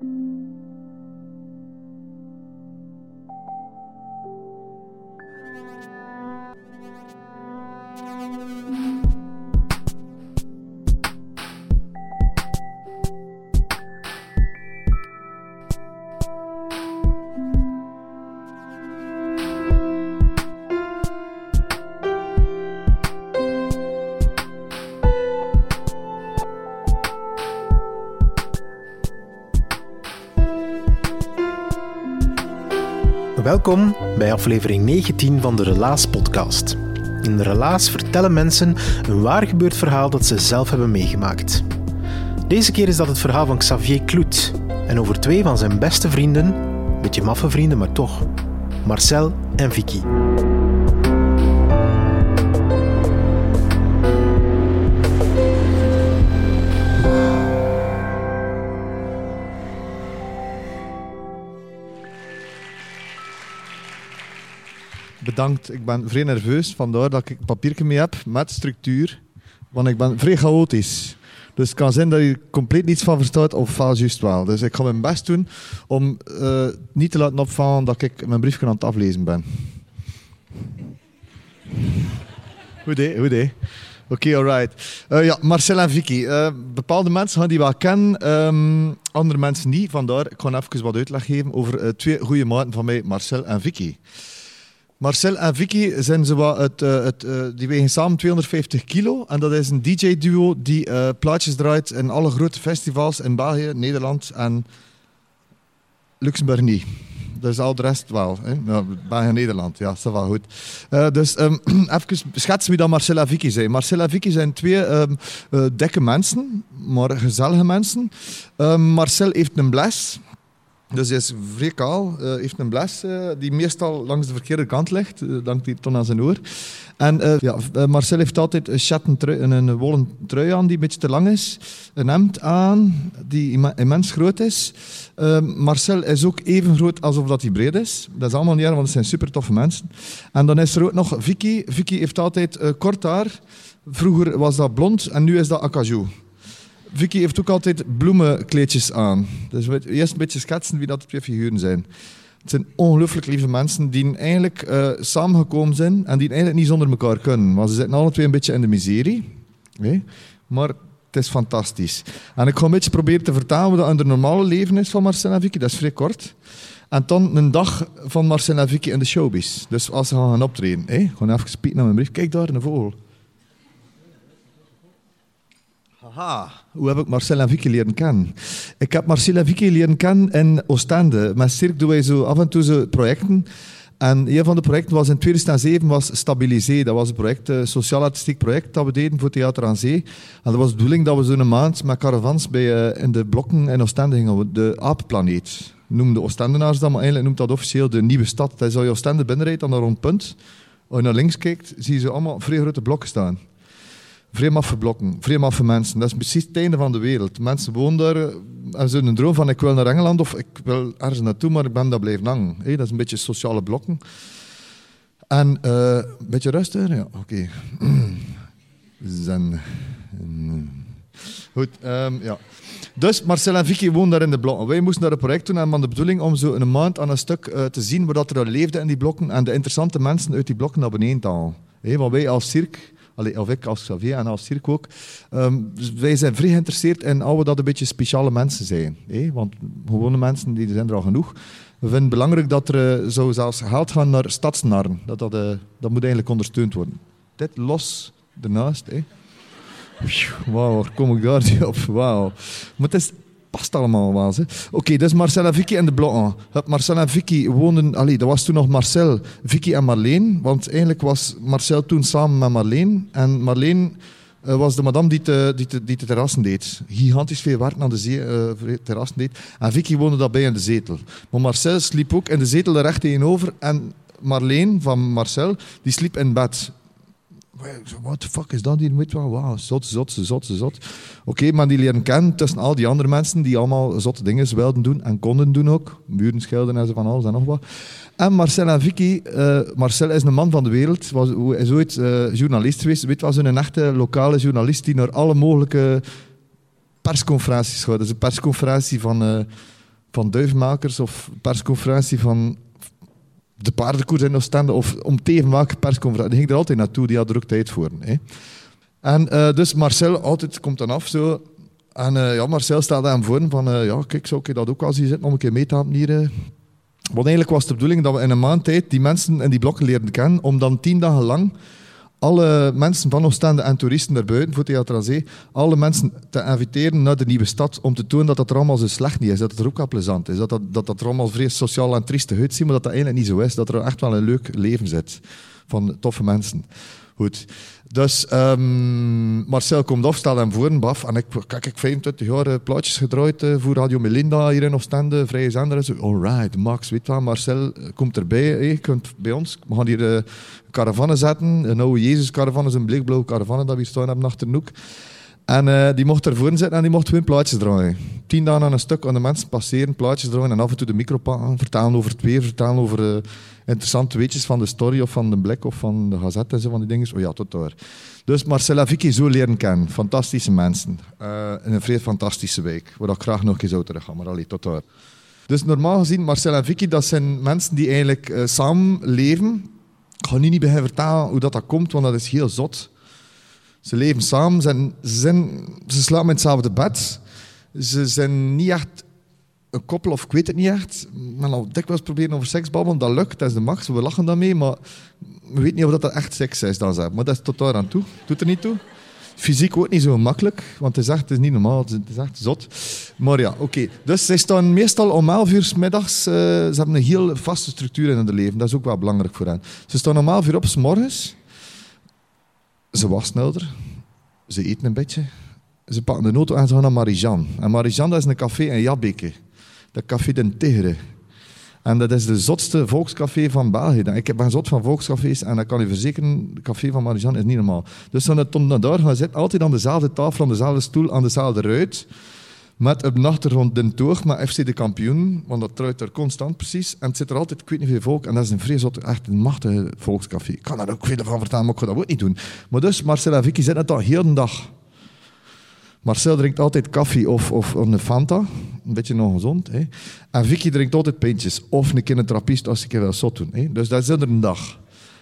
thank you Welkom bij aflevering 19 van de Relaas podcast. In de Relaas vertellen mensen een waar gebeurd verhaal dat ze zelf hebben meegemaakt. Deze keer is dat het verhaal van Xavier Kloet en over twee van zijn beste vrienden, beetje maffe vrienden maar toch, Marcel en Vicky. Ik ben vrij nerveus, vandaar dat ik een mee heb met structuur. Want ik ben vrij chaotisch. Dus het kan zijn dat je compleet niets van verstaat of vaal juist wel. Dus ik ga mijn best doen om uh, niet te laten opvallen dat ik mijn briefje aan het aflezen ben. Goed hé, goed. Oké, okay, alright. Uh, ja, Marcel en Vicky. Uh, bepaalde mensen gaan die wel kennen, um, andere mensen niet. Vandaar, ik ga even wat uitleg geven over twee goede maten van mij, Marcel en Vicky. Marcel en Vicky zijn zo wat het, het, uh, die wegen samen 250 kilo. En dat is een DJ-duo die uh, plaatjes draait in alle grote festivals in België, Nederland en Luxemburg niet. Dus al de rest wel. Hè? België Nederland, ja, dat wel goed. dus um, even schetsen wie dat Marcel en Vicky zijn. Marcel en Vicky zijn twee um, dikke mensen, maar gezellige mensen. Um, Marcel heeft een bles. Dus hij is vrij kaal, uh, heeft een bles uh, die meestal langs de verkeerde kant ligt. Uh, dankt hij ton aan zijn oor. En ja, Marcel heeft altijd een, chatten trui, een, wollen trui aan die een beetje te lang is. Een hemd aan die immens groot is. Marcel is ook even groot alsof dat hij breed is. Dat is allemaal niet erg, want het zijn super toffe mensen. En dan is er ook nog Vicky. Vicky heeft altijd kort haar. Vroeger was dat blond en nu is dat acajou. Vicky heeft ook altijd bloemenkleedjes aan. Dus eerst een beetje schetsen wie dat twee figuren zijn. Het zijn ongelooflijk lieve mensen die eigenlijk uh, samengekomen zijn en die eigenlijk niet zonder elkaar kunnen. Want ze zitten alle twee een beetje in de miserie. Maar het is fantastisch. En ik ga een beetje proberen te vertalen wat een normale leven is van Marcel en Vicky. Dat is vrij kort. En dan een dag van Marcel en Vicky in de showbiz. Dus als ze gaan optreden. Gewoon even naar mijn brief. Kijk daar, een vogel. Aha, hoe heb ik Marcel en Vicky leren kennen? Ik heb Marcel en Vicky leren kennen in Oostende. Met Cirque doen wij zo af en toe zo projecten. En een van de projecten was in 2007 was Stabilisé. Dat was een project, een sociaal-artistiek project dat we deden voor Theater aan Zee. En dat was de bedoeling dat we zo'n maand met caravans bij, uh, in de blokken in Oostende gingen. De apenplaneet noemde Oostendenaars dat, maar eigenlijk noemt dat officieel de nieuwe stad. Dat is als je Oostende binnenrijdt aan een rond punt. Als je naar links kijkt, zie je ze allemaal vrij grote blokken staan. Vrij maffe blokken, vrij maffe mensen. Dat is precies het einde van de wereld. Mensen wonen daar en ze een droom van ik wil naar Engeland of ik wil ergens naartoe, maar ik ben daar blijven hangen. Dat is een beetje sociale blokken. En uh, een beetje rustig? Ja, oké. Okay. Zen. Goed, um, ja. Dus Marcel en Vicky woonden daar in de blokken. Wij moesten daar een project doen en hadden de bedoeling om zo een maand aan een stuk uh, te zien wat er leefde in die blokken en de interessante mensen uit die blokken naar beneden te halen. Want wij als cirque Allee, of ik als Xavier en als Cirque ook. Um, wij zijn vrij geïnteresseerd in we dat een beetje speciale mensen zijn. Hé? Want gewone mensen die zijn er al genoeg. We vinden het belangrijk dat er uh, zo zelfs geld gaan naar stadsnarren. Dat, dat, uh, dat moet eigenlijk ondersteund worden. Dit los ernaast. Hé? Wauw, kom ik daar niet op? Wauw. Maar het is past allemaal wel. Oké, okay, dus Marcel en Vicky in de blokken. Marcel en Vicky woonden... Allee, dat was toen nog Marcel, Vicky en Marleen. Want eigenlijk was Marcel toen samen met Marleen. En Marleen uh, was de madame die de, die, de, die de terrassen deed. Gigantisch veel werk aan de zee, uh, terrassen deed. En Vicky woonde daarbij in de zetel. Maar Marcel sliep ook in de zetel er recht tegenover. En Marleen van Marcel, die sliep in bed. What the fuck is dat hier? Wauw, zot, zot, zot, zot. Oké, maar die leren kennen tussen al die andere mensen die allemaal zotte dingen wilden doen en konden doen ook. Muren schelden en van alles en nog wat. En Marcel en Vicky. Uh, Marcel is een man van de wereld. Was, is ooit uh, journalist geweest. Weet was een echte lokale journalist die naar alle mogelijke persconferenties gaat. Dus een persconferentie van, uh, van duifmakers of persconferentie van de paardenkoers in Oostende of om tegen welke persconferentie. Die ging er altijd naartoe, die had er ook tijd voor. Hè. En uh, dus Marcel altijd komt dan af zo. En uh, ja, Marcel stelde hem voor van, uh, ja, kijk, zou ik dat ook wel zien zitten om een keer mee te helpen hier. Want eigenlijk was de bedoeling dat we in een maand tijd die mensen in die blokken leerden kennen, om dan tien dagen lang alle mensen van Oostende en toeristen daarbuiten voor Theater Zee, alle mensen te inviteren naar de nieuwe stad om te tonen dat dat er allemaal zo slecht niet is, dat het er ook wel plezant is, dat dat, dat, dat er allemaal vrees sociaal en triestig uitziet, maar dat dat eigenlijk niet zo is, dat er echt wel een leuk leven zit van toffe mensen. Goed. Dus um, Marcel komt af, stelt hem voor, baf. En ik, kijk, ik 25 jaar uh, plaatjes gedraaid uh, voor Radio Melinda hier in Oostende, Vrije Zender. En zo. Alright, Max, weet wel, Marcel eh, komt erbij. Je kunt bij ons, we gaan hier uh, caravannen zetten. Een oude Jezus-caravan is een bleekblauwe caravan dat we hier staan hebben achter de hoek. En die mocht ervoor zitten en die mocht gewoon plaatjes draaien. Tien dagen aan een stuk aan de mensen passeren, plaatjes draaien en af en toe de micro vertalen over het weer, vertalen over interessante weetjes van de story of van de blik of van de gazette en zo van die dingen. Oh ja, tot daar. Dus Marcella Vicky zo leren kennen. Fantastische mensen. Uh, in een vrij fantastische week. Waar ik graag nog eens zou terug gaan, maar allee, tot daar. Dus normaal gezien, Marcel en Vicky, dat zijn mensen die eigenlijk uh, samen leven. Ik ga nu niet beginnen vertellen hoe dat, dat komt, want dat is heel zot. Ze leven samen, ze, zijn, ze slapen in hetzelfde bed. Ze zijn niet echt een koppel, of ik weet het niet echt. Men al dikwijls proberen over seks babbelen, dat lukt, dat is de max, we lachen daarmee, maar we weten niet of dat echt seks is dan ze. Maar dat is tot daar aan toe, doet er niet toe. Fysiek ook niet zo makkelijk, want het is echt het is niet normaal, het is echt zot. Maar ja, oké. Dus zij staan meestal om 11 uur middags, uh, ze hebben een heel vaste structuur in hun leven, dat is ook wel belangrijk voor hen. Ze staan om 11 uur op s morgens, ze wassen sneller, ze eten een beetje, ze pakken de auto en ze gaan naar Marijan. En Marijan dat is een café in Jabbeke dat Café den Tigre. En dat is de zotste volkscafé van België. Ik ben zot van volkscafés en dat kan je verzekeren, het café van Marijan is niet normaal. Dus dan naar daar gaan zitten, altijd aan dezelfde tafel, aan dezelfde stoel, aan dezelfde ruit. Met op de achtergrond de toog met FC de kampioen, want dat truit er constant precies. En het zit er altijd, ik weet niet veel volk, en dat is een vrees echt een machtige volkscafé. Ik kan daar ook veel van vertellen, maar ik ga dat ook niet doen. Maar dus, Marcel en Vicky zitten dat heel de dag. Marcel drinkt altijd koffie of, of een Fanta. Een beetje ongezond. Hè. En Vicky drinkt altijd pintjes. Of een keer een trappist als ik wel zot doen. Hè. Dus dat is er een dag.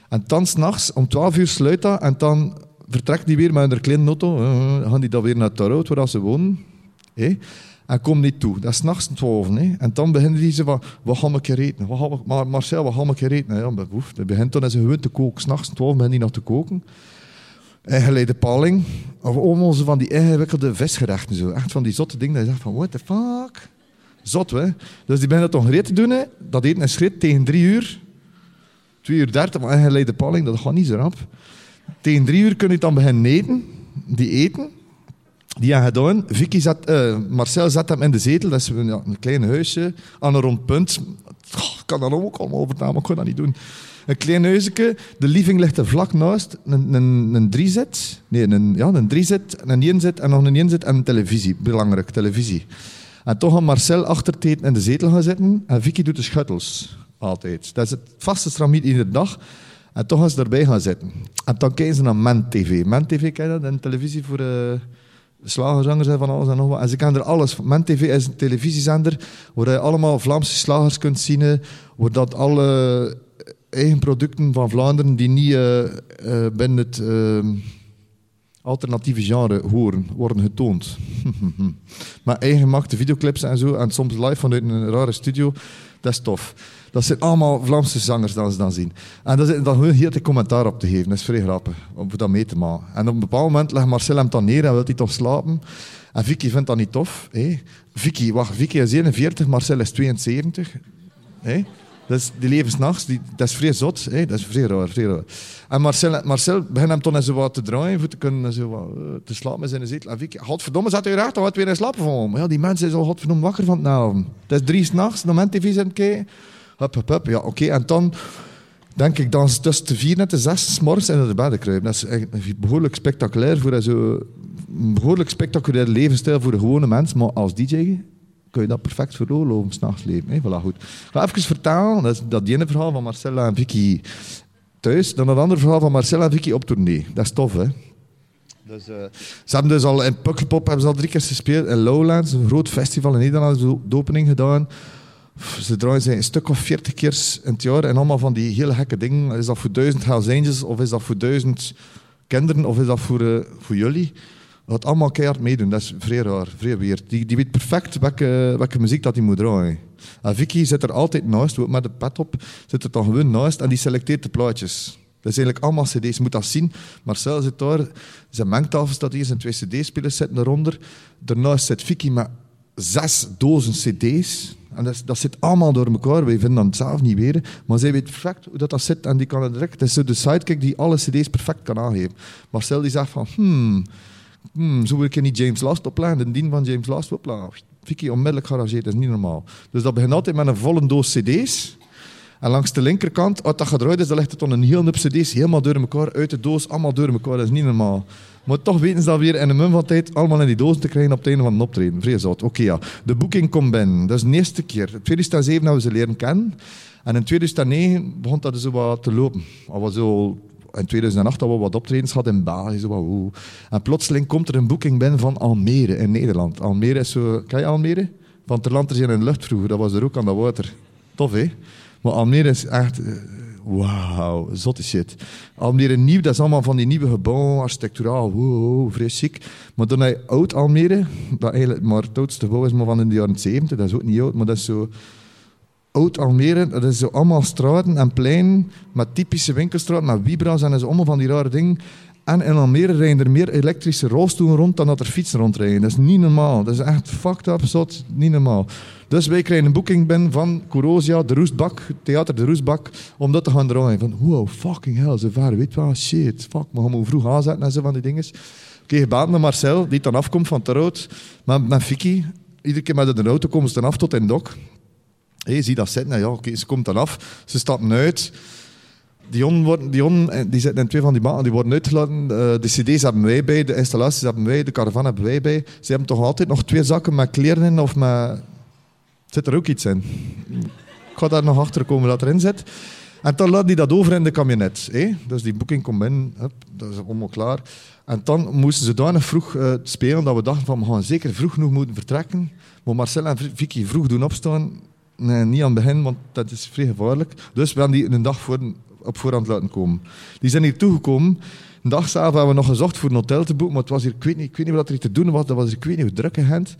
En dan s'nachts, om 12 uur sluit dat. En dan vertrekt die weer met een kleine auto. Uh, gaan die dan weer naar Tarot, waar ze wonen. Hè. En komt niet toe. Dat is nachts 12. Hè. En dan beginnen die ze van, wat gaan we eten? Wat we, Marcel, wat gaan we eten? Ja, behoeft. Dat begint dan ze gewoon te koken. S'nachts 12 beginnen die nog te koken geleide paling. Of zo van die ingewikkelde visgerechten. Zo. Echt van die zotte dingen dat je zegt van, what the fuck? Zot, hè? Dus die beginnen toch gereed te doen, hè? Dat eten is schritt tegen drie uur. Twee uur dertig, maar geleide paling, dat gaat niet zo rap. Tegen drie uur kun je dan beginnen eten. Die eten. Die hebben gedaan. Vicky zet, uh, Marcel zet hem in de zetel. Dat is een, klein huisje aan een rond punt. Ik kan dat ook allemaal vertellen, maar ik kan dat niet doen. Een klein huisje. De living ligt er vlak naast. Een, een, een driezet. Nee, een, ja, een driezet, een inzet en nog een inzet en een televisie. Belangrijk, televisie. En toch gaan Marcel achter het eten in de zetel gaan zitten. En Vicky doet de schuttels. Altijd. Dat is het vaste stramiet iedere dag. En toch gaan ze erbij gaan zitten. En dan kijken ze naar Men TV. Men TV, ken je dat? Een televisie voor... Uh, slagerzangers en van alles en nog wat. En ze kennen er alles. Men TV is een televisiezender waar je allemaal Vlaamse slagers kunt zien, waar dat alle eigen producten van Vlaanderen die niet uh, uh, binnen het uh, alternatieve genre horen, worden getoond. maar eigen gemaakte videoclips en zo, en soms live vanuit een rare studio, dat is tof. Dat zijn allemaal Vlaamse zangers dat ze dan zien. En dat is dan heel te commentaar op te geven. Dat is vrij grappig, om dat mee te maken. En op een bepaald moment legt Marcel hem dan neer en wil hij toch slapen. En Vicky vindt dat niet tof. Vicky, wacht, Vicky is 41, Marcel is 72. Hé? Dus die leven s'nachts, dat is vrij zot. Hè? Dat is vrij raar, vrij raar. En Marcel, Marcel begint hem toen zo wat te draaien voor te kunnen zo wat, uh, te slapen met zijn zetel. En Vicky, godverdomme, zat hij recht, dan had weer in slapen van hem. Ja, die mensen is al godverdomme wakker van het avond. Het is drie s'nachts, moment tv zijn kijken. Hup, hup, hup. Ja, oké. En dan denk ik dan tussen de vier en de zes morgens in de bed kruipen. Dat is echt behoorlijk spectaculair voor zo... Een behoorlijk spectaculair levensstijl voor de gewone mens. Maar als DJ kun je dat perfect veroorloven, s'nachts leven. Hè? Voilà, goed. Ik ga even vertellen, dat is dat ene verhaal van Marcella en Vicky thuis, dan het andere verhaal van Marcella en Vicky op tournee. Dat is tof, hè? Dus, uh, ze hebben dus al in Pukkelpop hebben ze al drie keer gespeeld. In Lowlands, een groot festival in Nederland, de opening gedaan. Ze draaien zijn een stuk of veertig keer in het jaar. En allemaal van die hele gekke dingen. Is dat voor duizend Hells Angels, of is dat voor duizend kinderen, of is dat voor, uh, voor jullie? Dat allemaal keihard meedoen. Dat is vrij raar. Die, die weet perfect welke, welke muziek dat hij moet draaien. En Vicky zit er altijd naast, met de pet op, zit er dan gewoon naast en die selecteert de plaatjes. Dat is eigenlijk allemaal cd's. Je moet dat zien. Marcel zit daar, zijn mengtafel staat hier, zijn twee cd-spelers zitten eronder. Daarnaast zit Vicky met zes dozen cd's. En dat, dat zit allemaal door elkaar. Wij vinden dat zelf niet weer. Maar zij weet perfect hoe dat, dat zit en die kan het direct. Het is de sidekick die alle cd's perfect kan aangeven. Marcel die zegt van, hmm, hmm zo wil ik niet James Last opleggen, de dien van James Last opleggen. Vicky onmiddellijk garageerd, dat is niet normaal. Dus dat begint altijd met een volle doos cd's. En langs de linkerkant, als dat gedraaid is, dan ligt het dan een heel hoop cd's helemaal door elkaar, uit de doos, allemaal door elkaar. Dat is niet normaal. Maar toch weten ze dat weer in een mum van tijd allemaal in die doos te krijgen op het einde van een optreden. Vrees Oké, ja. De boeking komt binnen. Dat is de eerste keer. In 2007 hebben we ze leren kennen. En in 2009 begon dat zo wat te lopen. Dat was zo in 2008 hadden we wat optredens gehad in België. Zo wat, En plotseling komt er een boeking binnen van Almere in Nederland. Almere is zo... Ken je Almere? Van Terland is in een lucht vroeger. Dat was er ook aan dat water. Tof, hè? Maar Almere is echt... Eh, wauw, zotte shit. Almere nieuw, dat is allemaal van die nieuwe gebouwen, architecturaal, wow, chic. Maar dan heb je oud Almere, dat eigenlijk maar het oudste gebouw is maar van in de jaren 70, dat is ook niet oud, maar dat is zo oud Almere, dat is zo allemaal straten en pleinen met typische winkelstraten, met wibra's en zo allemaal van die rare dingen. En in Almere rijden er meer elektrische rolstoelen rond dan dat er fietsen rondrijden. Dat is niet normaal. Dat is echt fucked up, zot, niet normaal. Dus wij krijgen een boeking binnen van Corosia, de Roestbak, Theater de Roestbak, om dat te gaan draaien. Van, wow, fucking hell, ze ver, weet wel, shit, fuck, we gaan vroeg aanzetten en zo van die dingen. Oké, okay, Marcel, die dan afkomt van Terroot, met, met Vicky. Iedere keer met de auto komen ze dan af tot in Dok. Hey, zie dat zitten, ja, oké, ze komt dan af, ze stappen uit. Die on, worden, die, on, eh, die zitten in twee van die maanden, die worden uitgelaten. Uh, de cd's hebben wij bij, de installaties hebben wij, de caravan hebben wij bij. Ze hebben toch altijd nog twee zakken met kleren in of met... Zit er ook iets in? Ik ga daar nog achter komen dat erin zit. En dan laat hij dat over in de kabinet. Dus die boeking komt in, hup, dat is allemaal klaar. En dan moesten ze nog vroeg uh, spelen, dat we dachten van, we gaan zeker vroeg genoeg moeten vertrekken. Maar Marcel en Vicky vroeg doen opstaan. Nee, niet aan het begin, want dat is vrij gevaarlijk. Dus we hebben die een dag voor, op voorhand laten komen. Die zijn hier toegekomen. Een dag zelf hebben we nog gezocht voor een hotel te boeken, maar het was hier, ik weet niet, ik weet niet wat er te doen was. Dat was hier, ik weet niet hoe druk agent.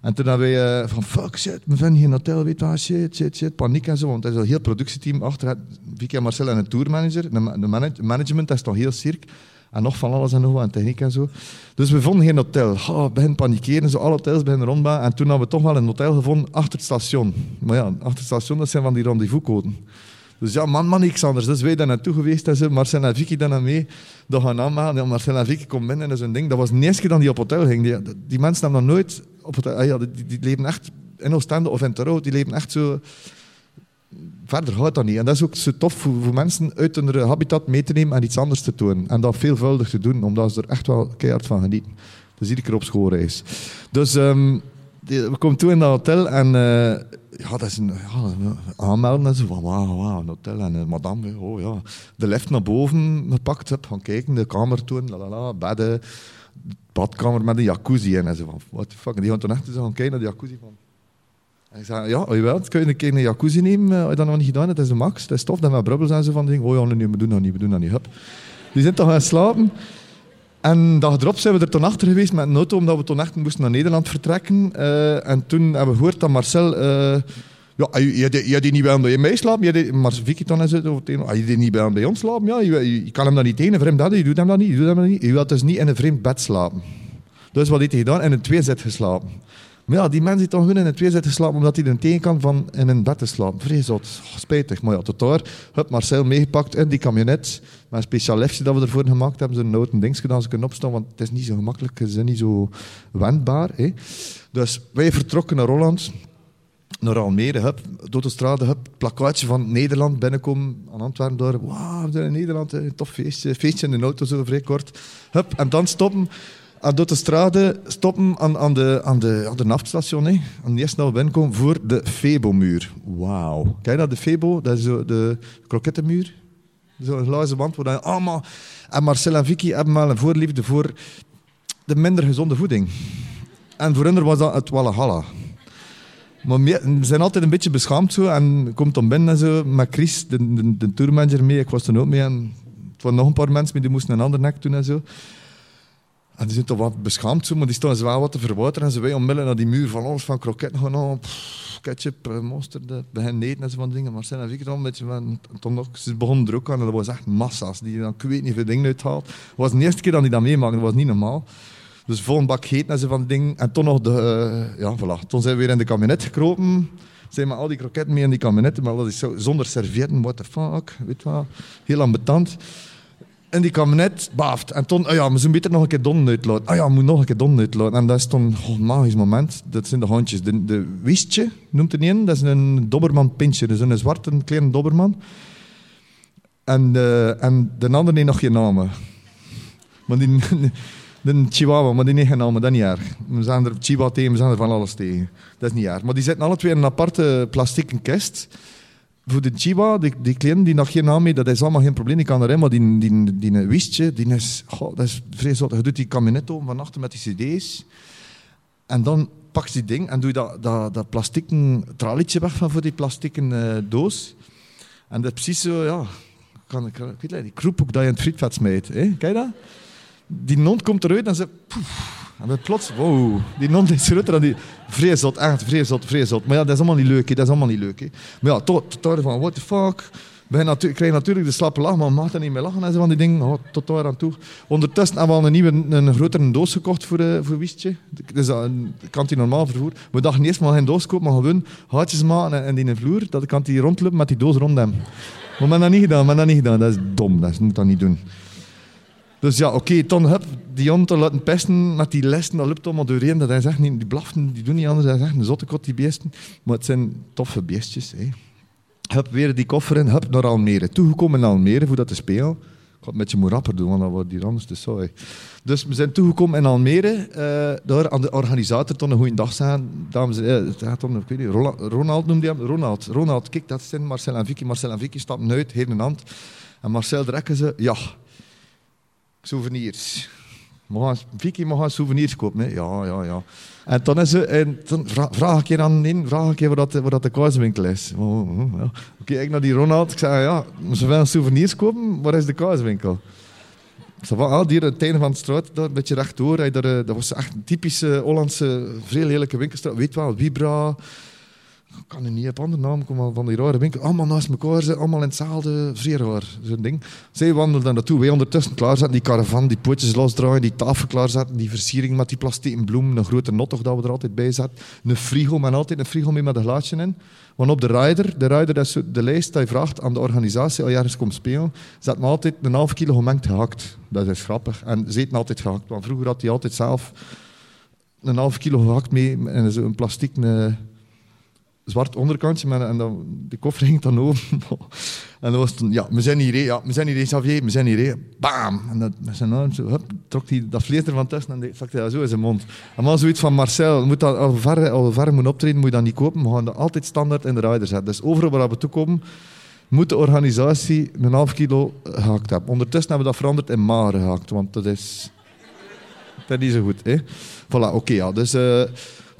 En toen hebben wij uh, van fuck shit, we vinden geen hotel, weet je shit, shit, shit, paniek en zo. Want er is een heel productieteam achter. Vicky en Marcel en een tourmanager. De, de management dat is toch heel cirk. En nog van alles en nog wat, en techniek en zo. Dus we vonden geen hotel. Oh, we beginnen panikeren, zo alle hotels beginnen rondbaan. En toen hebben we toch wel een hotel gevonden achter het station. Maar ja, achter het station, dat zijn van die rendezvouscoden. Dus ja, man, man, niks anders. Dus wij daar naartoe geweest en zo. Marcel en Vicky dan mee. Dat gaan aanmaken. Ja, Marcel en Vicky komen binnen en zo'n ding. Dat was eerste keer dat die op hotel ging. Die, die mensen hebben nog nooit op hotel... Ah ja, die, die, leven echt in Oostende of in Terro. Die leven echt zo verder gaat dat niet. En dat is ook zo tof voor, mensen uit hun habitat mee te nemen en iets anders te doen. En dat veelvuldig te doen, omdat ze er echt wel keihard van genieten. Dus iedere keer op schoolreis. Dus um, we komen toe in dat hotel en uh, ja, dat is een ja, aanmelden en zo van wauw, wauw, een hotel. En madame, oh ja, de lift naar boven gepakt, heb, gaan kijken, de kamer toen, la bedden, badkamer met een jacuzzi en zo van, what the fuck. En die gaan toen echt zo gaan kijken naar de jacuzzi van ik zei, ja, oh, jawel, kun je een keer een jacuzzi nemen? Uh, je dat nog niet gedaan? Dat is de max. Dat is tof. Dat met brubbels en zo van dingen. Oh ja, nee, we doen dat niet, we doen dat niet. Hup. Die zijn toch gaan slapen. En dag erop zijn we er toen achter geweest met een auto, omdat we toen echt moesten naar Nederland vertrekken. Uh, en toen hebben we gehoord dat Marcel... Uh, ja, je, je, je die niet bij bij mij slapen. Je, maar Vicky dan is het ah, je die niet bij bij ons slapen. Ja, je, kan hem dan niet tegen, een vreemd bed. Je doet hem dat niet. Je doet hem dat niet. Je wilt dus niet in een vreemd bed slapen. Dus wat heeft hij gedaan? In een tweezet geslapen. Maar ja, die mensen die toch gewoon in het twee zitten slapen omdat hij er tegen kan van in een bed te slapen. Vreselijk, spijtig. Maar ja, tot daar, heb Marcel meegepakt in die camionet. Met een speciaal liftje dat we ervoor gemaakt hebben. Zo'n noten ding gedaan, ze kunnen opstaan, want het is niet zo gemakkelijk. Ze zijn niet zo wendbaar. Hè. Dus wij vertrokken naar Holland naar Almere, hup, door de straat, hup, plakkaatje van Nederland binnenkomen aan Antwerpen door. Wauw, we zijn in Nederland, een tof feestje. Feestje in de auto, zo vrij kort. Hup, en dan stoppen aan door de straten, stoppen aan, aan, de, aan, de, aan de naftstation. Hè. En eerst naar binnenkomen voor de Febo-muur. Wauw. Kijk naar de Febo, dat is de krokettenmuur. Zo'n glazen wand waar allemaal... En Marcel en Vicky hebben wel een voorliefde voor de minder gezonde voeding. En voor hen was dat het Walhalla. Maar we zijn altijd een beetje beschaamd zo. En komt dan binnen en zo met Chris, de, de, de tourmanager, mee. Ik was er ook mee. En het waren nog een paar mensen, maar die moesten een ander nek doen en zo. En die zijn toch wat beschaamd zo, maar die staan zwaar wat te verwateren. En ze wij onmiddellijk naar die muur van alles, van kroket gaan oh, ketchup, eh, mosterd, beginnen eten en zo van dingen. Maar zijn en dan een beetje van, toen nog, ze begonnen er aan en dat was echt massa's. Die dan, ik weet niet veel dingen uithaalt. Het was de eerste keer dat die dat meemaakten, dat was niet normaal. Dus vol een bak gegeten en zo van dingen. En toen nog de, uh, ja, voilà. Toen zijn we weer in de kabinet gekropen. Zijn met al die kroketten mee in die kabinetten, maar dat is zo, zonder servietten, what the fuck, weet wat. Heel ambetant. En die kabinet baft. En toen, oh ja, we zijn beter nog een keer uitlaten. Oh ja, we moet nog een keer donnen uitlaten. En dat is toen oh, een magisch moment. Dat zijn de hondjes. De, de Wistje noemt het een. Dat is een dobberman pintje. Is een zwarte kleine dobberman. En, uh, en de andere heeft nog geen namen. Maar die, de chihuahua, maar die niet genomen, dat is niet erg. We zijn er chihuahua tegen, we zijn er van alles tegen. Dat is niet erg. Maar die zitten alle twee in een aparte plastieke kist. Voor de chihuahua, die, die die nog geen naam heeft, dat is allemaal geen probleem. Die kan erin, maar die, die, die, wistje, die is, oh, dat is vreselijk. Je doet die kabinet open van achter met die cd's. En dan pak je die ding en doe je dat, dat, dat plastieken tralietje weg van voor die plastieken uh, doos. En dat is precies zo, ja... Kan, ik, ik weet niet, die kroephoek dat je in het frietvet smijt. Hè? Kijk dat? die non komt eruit en ze... Poef, en dan plots, wow, die non is groter dan die... Vreselijk, echt vreselijk, vreselijk. Maar ja, dat is allemaal niet leuk, hè. dat is allemaal niet leuk. Hè. Maar ja, tot, tot van, what the fuck... Wij natu krijgen natuurlijk de slappe lach, maar mag er niet meer lachen en zo van die dingen. Oh, tot daar aan toe. Ondertussen hebben we al een nieuwe, een grotere doos gekocht voor, uh, voor Wiestje. Dus dat kan hij normaal vervoer. We dachten eerst maar geen doos kopen, maar gewoon haartjes maken en, die in de vloer. Dat kan hij rondlopen met die doos rond hem. Maar we hebben dat niet gedaan, we hebben dat niet gedaan. Dat is dom, dat moet dat niet doen. Dus ja, oké, Ton heb die hond te laten pesten met die lessen, dat lukt allemaal doorheen. Dat is echt niet, die blaften, die doen niet anders. Is echt een zotte kot, die beesten. Maar het zijn toffe beestjes. Hè. Heb weer die koffer in, heb naar Almere. Toegekomen in Almere voor dat te spelen. Ik had het met je moet rapper doen, want dat wordt hier anders te saai. Dus we zijn toegekomen in Almere. Uh, daar aan de organisator toen een goede dag zeggen. Dames en heren, uh, ik weet niet, Ronald, noemde hij hem. Ronald, Ronald, kijk, dat zijn Marcel en Vicky. Marcel en Vicky stappen uit, heeft een hand. En Marcel trekken ze, ja souvenirs. Vicky mag souvenirs kopen. Ja, ja, ja. En dan, is ze, en dan vraag ik je aan in, vraag ik je waar, dat, dat de kaaswinkel is. Oh, oh, oh. Oké, ik naar die Ronald. Ik zei, ja, ze willen souvenirs kopen, waar is de kaaswinkel? Zo van, ah, hier aan het van de straat, daar, een beetje rechtdoor. Eh, dat was echt een typische Hollandse, vrij lelijke winkelstraat. Weet wel, Vibra, ik kan er niet op andere naam komen van die rare winkel. Allemaal naast elkaar, ze, allemaal in hetzelfde, vrij raar, zo'n ding. Zij wandelden naartoe, wij ondertussen klaarzetten, die caravan, die pootjes losdraaien, die tafel klaarzetten, die versiering met die plastic bloem, een grote toch dat we er altijd bij zetten. Een frigo, maar altijd een frigo mee met een glaasje in. Want op de rider, de rider dat de lijst die vraagt aan de organisatie al ergens komt spelen, zet me altijd een half kilo gemengd gehakt. Dat is grappig. En ze eten altijd gehakt, want vroeger had hij altijd zelf een half kilo gehakt mee en zo'n plastic zwart onderkantje met, en dan, de koffer ging dan over. en dat was toen, ja, we zijn hier, ja, we zijn hier, Xavier, we zijn hier, bam! En dat, zijn arm zo, hup, trok hij dat vlees er van tussen en zakte dat zo in zijn mond. En dan zoiets van, Marcel, moet dat, al ver, al ver moet optreden, moet je dat niet kopen, we gaan dat altijd standaard in de rider zetten. Dus overal waar we toekomen, moet de organisatie een half kilo gehakt hebben. Ondertussen hebben we dat veranderd in mager gehakt, want dat is... Dat is niet zo goed, hè. Voilà, oké, ja. Dus... Uh,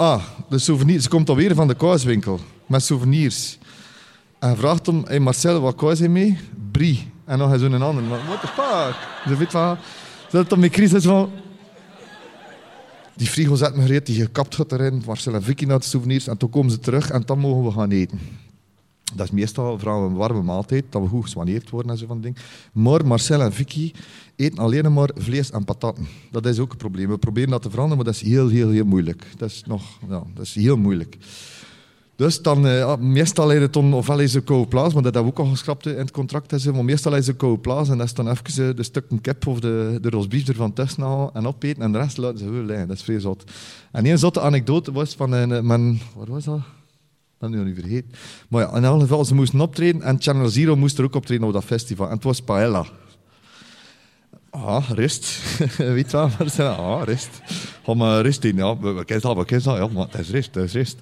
Ah, de souvenirs. Ze komt alweer van de kouiswinkel met souvenirs. En vraagt hem, hey Marcel, wat kous je mee? Brie. En eens een ander. What the fuck? Ze weet van... Ze had dan met Chris van... Die frigo zet me gereed, die gekapt gaat erin. Marcel en Vicky naar de souvenirs. En toen komen ze terug en dan mogen we gaan eten. Dat is meestal vooral een warme maaltijd, dat we goed geswaneerd worden en zo van dingen. Maar Marcel en Vicky eten alleen maar vlees en patatten. Dat is ook een probleem. We proberen dat te veranderen, maar dat is heel, heel, heel moeilijk. Dat is nog, ja, dat is heel moeilijk. Dus dan, uh, meestal is het dan, ofwel is een koude plaats, maar dat hebben we ook al geschrapt in het contract. Is, maar meestal is een koude plaats en dat is dan even uh, de stukken kip of de, de rosbief ervan tussen en opeten en de rest laten ze gewoon liggen. Dat is vrij zot. En een zotte anekdote was van man, wat was dat? Dat ik niet vergeten. Maar ja, in elk geval, ze moesten optreden en Channel Zero moest er ook optreden op dat festival. En het was paella. Ah, rust. Weet je wat? Ah, rust. Ga maar rust in. Ja, we kennen dat, we kennen dat. Ja, het is rust, het is rust.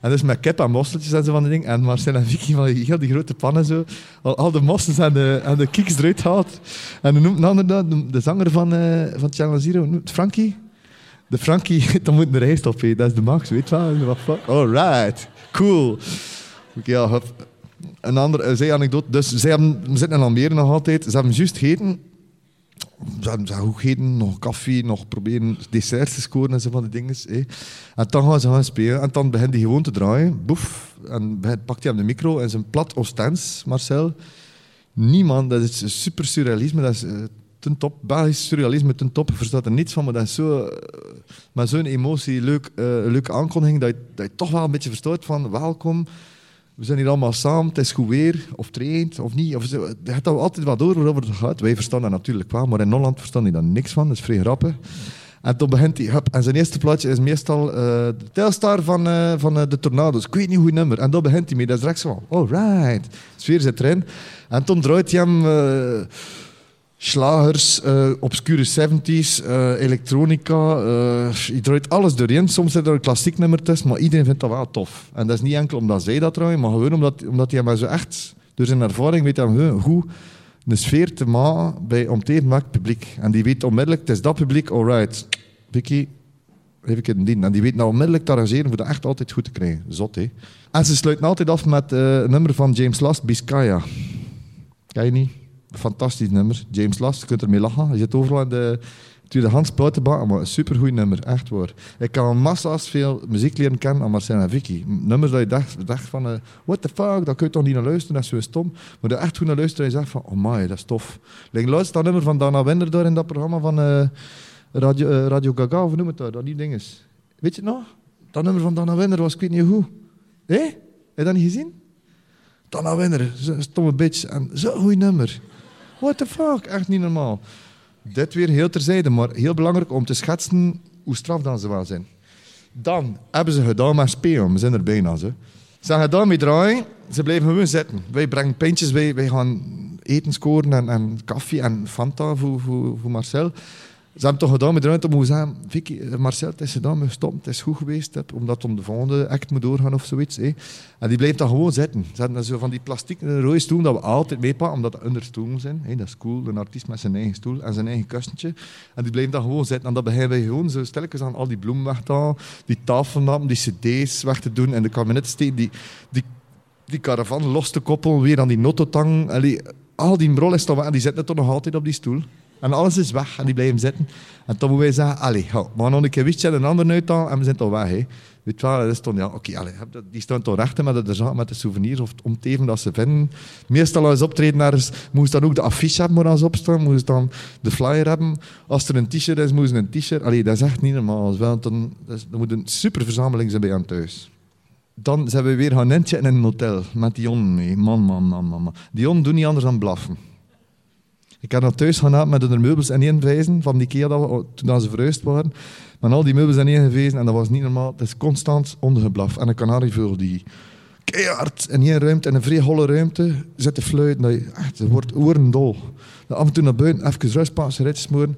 En dus met kip en mosseltjes en zo van die dingen. En Marcel en Vicky van heel die grote pannen zo. Al, de mossels en de, en de kiks eruit haalt. En dan noemt een ander de, de zanger van, uh, van Channel Zero, noemt Frankie. De Frankie, dan moet een rijst op Dat is de max, weet je wel. Alright, cool. Oké, ja, een andere zij-anekdote. Dus zij hebben, we zitten in Almere nog altijd. Ze hebben juist gegeten ze hebben goed gegeten, nog koffie, nog proberen desserts te scoren en zo van die dingen. En dan gaan ze gaan spelen en dan begint hij gewoon te draaien. Boef. En pakt hij aan de micro en zijn plat Oostens, Marcel. Niemand, dat is super surrealisme, dat is uh, ten top. Belgisch surrealisme ten top, verstaat er niets van, maar dat zo, uh, met zo'n emotie, leuk, uh, leuke aankondiging, dat je, dat toch wel een beetje verstoort van welkom we zijn hier allemaal samen, het is goed weer, of traint, of niet. Of, je hebt altijd wat door waarover het gaat. Wij verstaan dat natuurlijk wel, maar in Holland verstaan die daar niks van. Dat is vrij grappig. En toen begint hij, en zijn eerste plaatje is meestal uh, de Telstar van, van de Tornado's. Ik weet niet hoe nummer. En daar begint hij mee. Dat is zo van, right. De sfeer zit erin. En toen draait hij hem slagers, uh, obscure 70s, uh, eh, elektronica. Uh, je draait alles doorheen. Soms zit er een klassiek nummer tussen, maar iedereen vindt dat wel tof. En dat is niet enkel omdat zij dat draaien, maar gewoon omdat, omdat hij maar zo echt, door zijn ervaring, weet hij hoe een sfeer te maken bij omtevend welk publiek. En die weet onmiddellijk, het is dat publiek, alright. Vicky, even een dien. En die weet nou onmiddellijk te arrangeren voor dat echt altijd goed te krijgen. Zot, hè. En ze sluiten altijd af met een nummer van James Last, Biscaya. Ken je niet? Fantastisch nummer. James Last, je kunt ermee lachen. Je zit overal in de tweedehands buitenbaan, maar een supergoed nummer, echt waar. Ik kan massa's veel muziek leren kennen aan Marcel en Vicky. Nummers dat je dacht, dacht van, uh, what the fuck, dat kun je toch niet naar luisteren, dat is zo stom. Maar dat echt goed naar luisteren en je zegt van, oh my, dat is tof. Like, luister dat nummer van Dana Winder daar in dat programma van uh, Radio, uh, Radio Gaga, of noem het dat, dat die ding is. Weet je het nog? Dat nummer van Dana Winder was, ik weet niet hoe. Hé? Heb je dat niet gezien? Dana Winder, stomme bitch. En zo'n goed nummer. What the fuck? Echt niet normaal. Dit weer heel terzijde, maar heel belangrijk om te schetsen hoe straf dan ze wel zijn. Dan hebben ze gedaan met spelen. We zijn er bijna. Ze, ze hebben gedaan met draaien. Ze blijven gewoon zitten. Wij brengen pintjes, wij, wij gaan eten scoren en, en koffie en Fanta voor, voor Marcel. Ze hebben toch gedaan met ruimte om te zeggen, Vicky, Marcel, het is gedaan, we het is goed geweest, omdat om de volgende act moet doorgaan of zoiets. Hè. En die blijft dan gewoon zitten. Ze hebben zo van die plastic rode stoel dat we altijd meepakken, omdat dat onder stoelen zijn. Hè. Dat is cool, een artiest met zijn eigen stoel en zijn eigen kussentje. En die blijft dan gewoon zitten. En dan beginnen wij gewoon zo stelkens aan al die bloemen weg die tafelnamen, die cd's weg te doen en de kabinetten steken, die, die, die caravan los te koppelen, weer aan die nototang. al die brol is toch weg en die zitten toch nog altijd op die stoel. En alles is weg en die blijven zitten. En toen moeten wij zeggen, allee, maar nog een keer je een ander uit en we zijn toch weg. Hè. Weet je is toch, ja, oké, die staan toch recht met de, met de souvenirs of om te even dat ze vinden. Meestal als optreden ergens, moest dan ook de affiche hebben waar ze op dan de flyer hebben. Als er een t-shirt is, moest een t-shirt. Allee, dat is echt niet normaal. Dan, dat, moet een super verzameling zijn bij aan thuis. Dan zijn we weer gaan in een hotel met Dion mee. Man, man, man, man. Dion doet niet anders dan blaffen. Ik heb thuis gaan met de meubels en één van die keer dat toen ze verhuisd waren. Met al die meubels en één en dat was niet normaal. Het is constant ondergeblaf. En een kanarievogel die keihard in één ruimte, in een vrij holle ruimte, zit te fluiten. Dat echt, ze wordt oerendol. af en toe naar buiten, even rust, paar sigaretten smoren.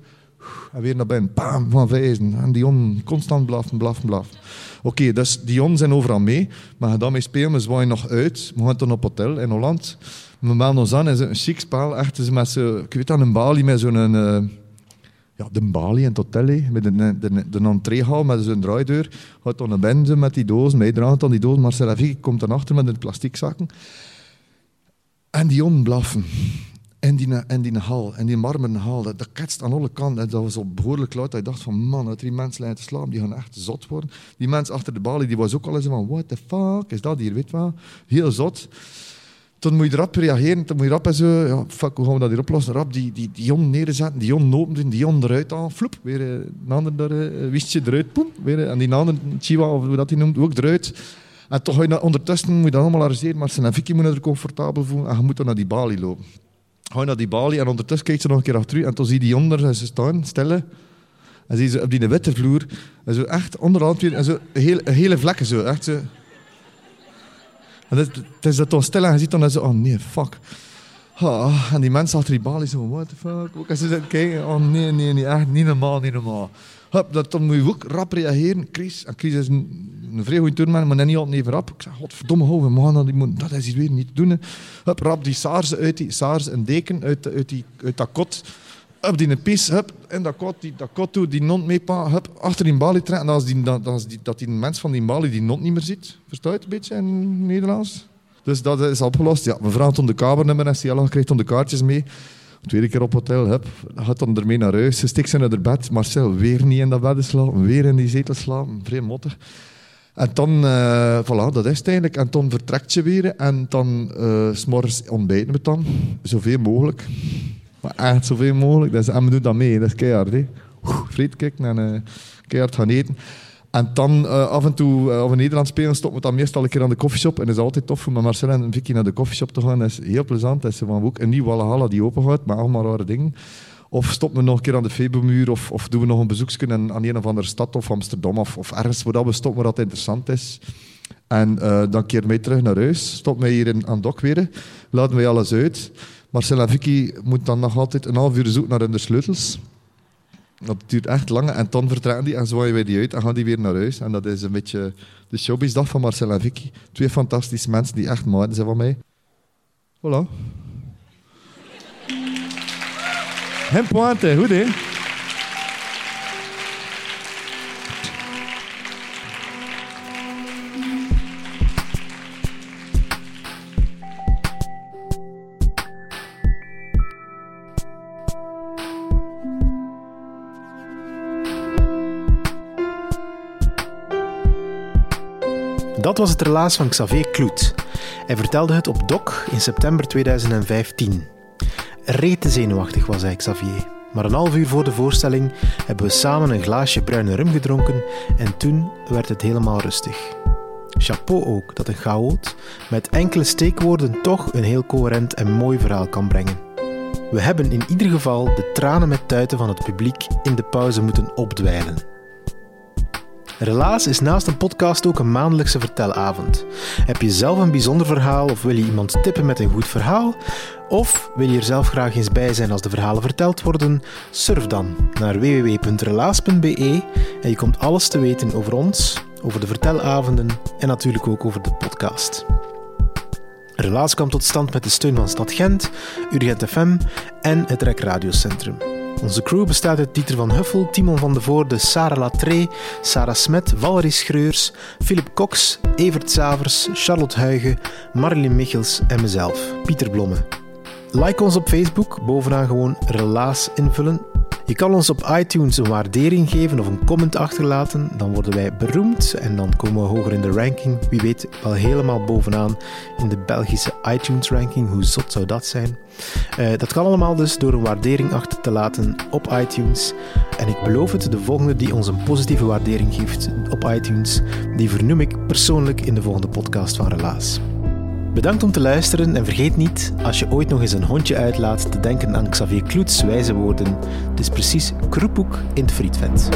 En weer naar binnen, bam, van vijzen. En Dion constant blaffen, blaffen, blaffen. Oké, okay, dus Dion zijn overal mee. Maar dan mee spelen, we zwaaien nog uit. We gaan dan op hotel in Holland. We melden ons aan, is een chic spel. Echt, met zo, ik weet een balie met zo'n... Uh, ja, de balie in het hotel, met de, de, de, met zo'n draaideur. Gaat dan een bende met die doos, mij draagt dan die doos. Marcel Vicky komt dan achter met de plastic zakken. En die blaffen. En die, en die hal, en die marmeren hal, dat, dat ketst aan alle kanten. Dat was al behoorlijk luid. Dat je dacht van, man, dat die mensen lijken te slapen, die gaan echt zot worden. Die mens achter de balie, die was ook al eens van, what the fuck, is dat hier, weet wat? Heel zot. Toen moet je erop reageren, toen moet je erop en zo, ja, fuck, hoe gaan we dat hier oplossen? Rap die, die, die jon neerzetten, die jon open die jon eruit halen, floep, weer uh, een ander daar, uh, wistje eruit, poem, weer, en die andere, chihuahua, of hoe dat die noemt, ook eruit. En toch, je ondertussen moet je dat allemaal arrangeren, maar zijn en Vicky moeten er comfortabel voelen en je moet dan naar die balie lopen. Je naar die balie en ondertussen kijkt ze nog een keer achter en toen zie je die onder ze staan, stellen. En zie je ze op die witte vloer, en zo echt onderhand weer, en zo hele, hele vlekken zo, echt zo. En het, is dat toch stil en je ziet dan zo, oh nee, fuck. Oh, en die mensen achter die balie zo, what the fuck. Ook als ze kijken, oh nee, nee, nee, echt niet normaal, niet normaal. Hup, dat, dan moet je ook rap reageren. Chris, en Chris is een, een vrij goede toerman, maar niet altijd even rap. Ik zeg, godverdomme, ho, we mogen dat, dat is hier weer niet doen. Hup, rap die saars uit die saars, een deken uit, uit, die, uit dat kot. Hup, die een pies, hup, in dat kot, die, dat kot toe, die non meepa, hup, achter die balie trekken. En als die, dat, als die, dat die mens van die balie die non niet meer ziet. Verstaat een beetje in Nederlands? Dus dat is opgelost. Ja, mevrouw had de kabernummer en ze al krijgt de kaartjes mee. Tweede keer op hotel, hup, gaat dan ermee naar huis. Ze ze naar haar bed. Marcel, weer niet in dat bed slapen, weer in die zetel slapen. Vrij mottig. En dan, uh, voilà, dat is het eigenlijk. En dan vertrekt je weer en dan uh, s'morgens ontbijten we dan. Zoveel mogelijk. Maar echt zoveel mogelijk. Dus, en we doen dat mee, dat is keihard. Hè. Vreed kijken en uh, keihard gaan eten. En dan uh, af en toe, uh, als we Nederland spelen, stoppen we dan meestal een keer aan de koffieshop. En is altijd tof om met Marcel en Vicky naar de koffieshop te gaan. Dat is heel plezant. Dat is van ook een nieuw Walhalla die open gaat, maar allemaal rare dingen. Of stoppen we nog een keer aan de Febelmuur, of, of doen we nog een bezoekje aan, een of andere stad, of Amsterdam, of, of ergens waar we stoppen waar dat interessant is. En uh, dan keer wij terug naar huis. Stoppen wij hier in, aan Dok weer. Laten wij alles uit. Marcel en Vicky moeten dan nog altijd een half uur zoeken naar hun sleutels. Dat duurt echt lang. En dan vertrekken die en zwaaien wij die uit en gaan die weer naar huis. En dat is een beetje de showbizdag van Marcel en Vicky. Twee fantastische mensen die echt maat zijn van mij. Voilà. Hem pointe, goed hè? Was het relaas van Xavier Kloet. Hij vertelde het op DOC in september 2015. Rete zenuwachtig was hij, Xavier. Maar een half uur voor de voorstelling hebben we samen een glaasje bruine rum gedronken en toen werd het helemaal rustig. Chapeau ook dat een chaot met enkele steekwoorden toch een heel coherent en mooi verhaal kan brengen. We hebben in ieder geval de tranen met tuiten van het publiek in de pauze moeten opdwijlen. Relaas is naast een podcast ook een maandelijkse vertelavond. Heb je zelf een bijzonder verhaal of wil je iemand tippen met een goed verhaal? Of wil je er zelf graag eens bij zijn als de verhalen verteld worden? Surf dan naar www.relaas.be en je komt alles te weten over ons, over de vertelavonden en natuurlijk ook over de podcast. Relaas kwam tot stand met de steun van Stad Gent, Urgent FM en het Rek Radiocentrum. Onze crew bestaat uit Dieter van Huffel, Timon van de Voorde, Sarah Latré, Sarah Smet, Valerie Schreurs, Philip Cox, Evert Savers, Charlotte Huigen, Marilyn Michels en mezelf, Pieter Blomme. Like ons op Facebook, bovenaan gewoon relaas invullen je kan ons op iTunes een waardering geven of een comment achterlaten. Dan worden wij beroemd en dan komen we hoger in de ranking. Wie weet wel helemaal bovenaan in de Belgische iTunes ranking. Hoe zot zou dat zijn? Uh, dat kan allemaal dus door een waardering achter te laten op iTunes. En ik beloof het, de volgende die ons een positieve waardering geeft op iTunes, die vernoem ik persoonlijk in de volgende podcast van Relaas. Bedankt om te luisteren en vergeet niet, als je ooit nog eens een hondje uitlaat, te denken aan Xavier Kloets wijze woorden. Het is precies kroepoek in het frietvet.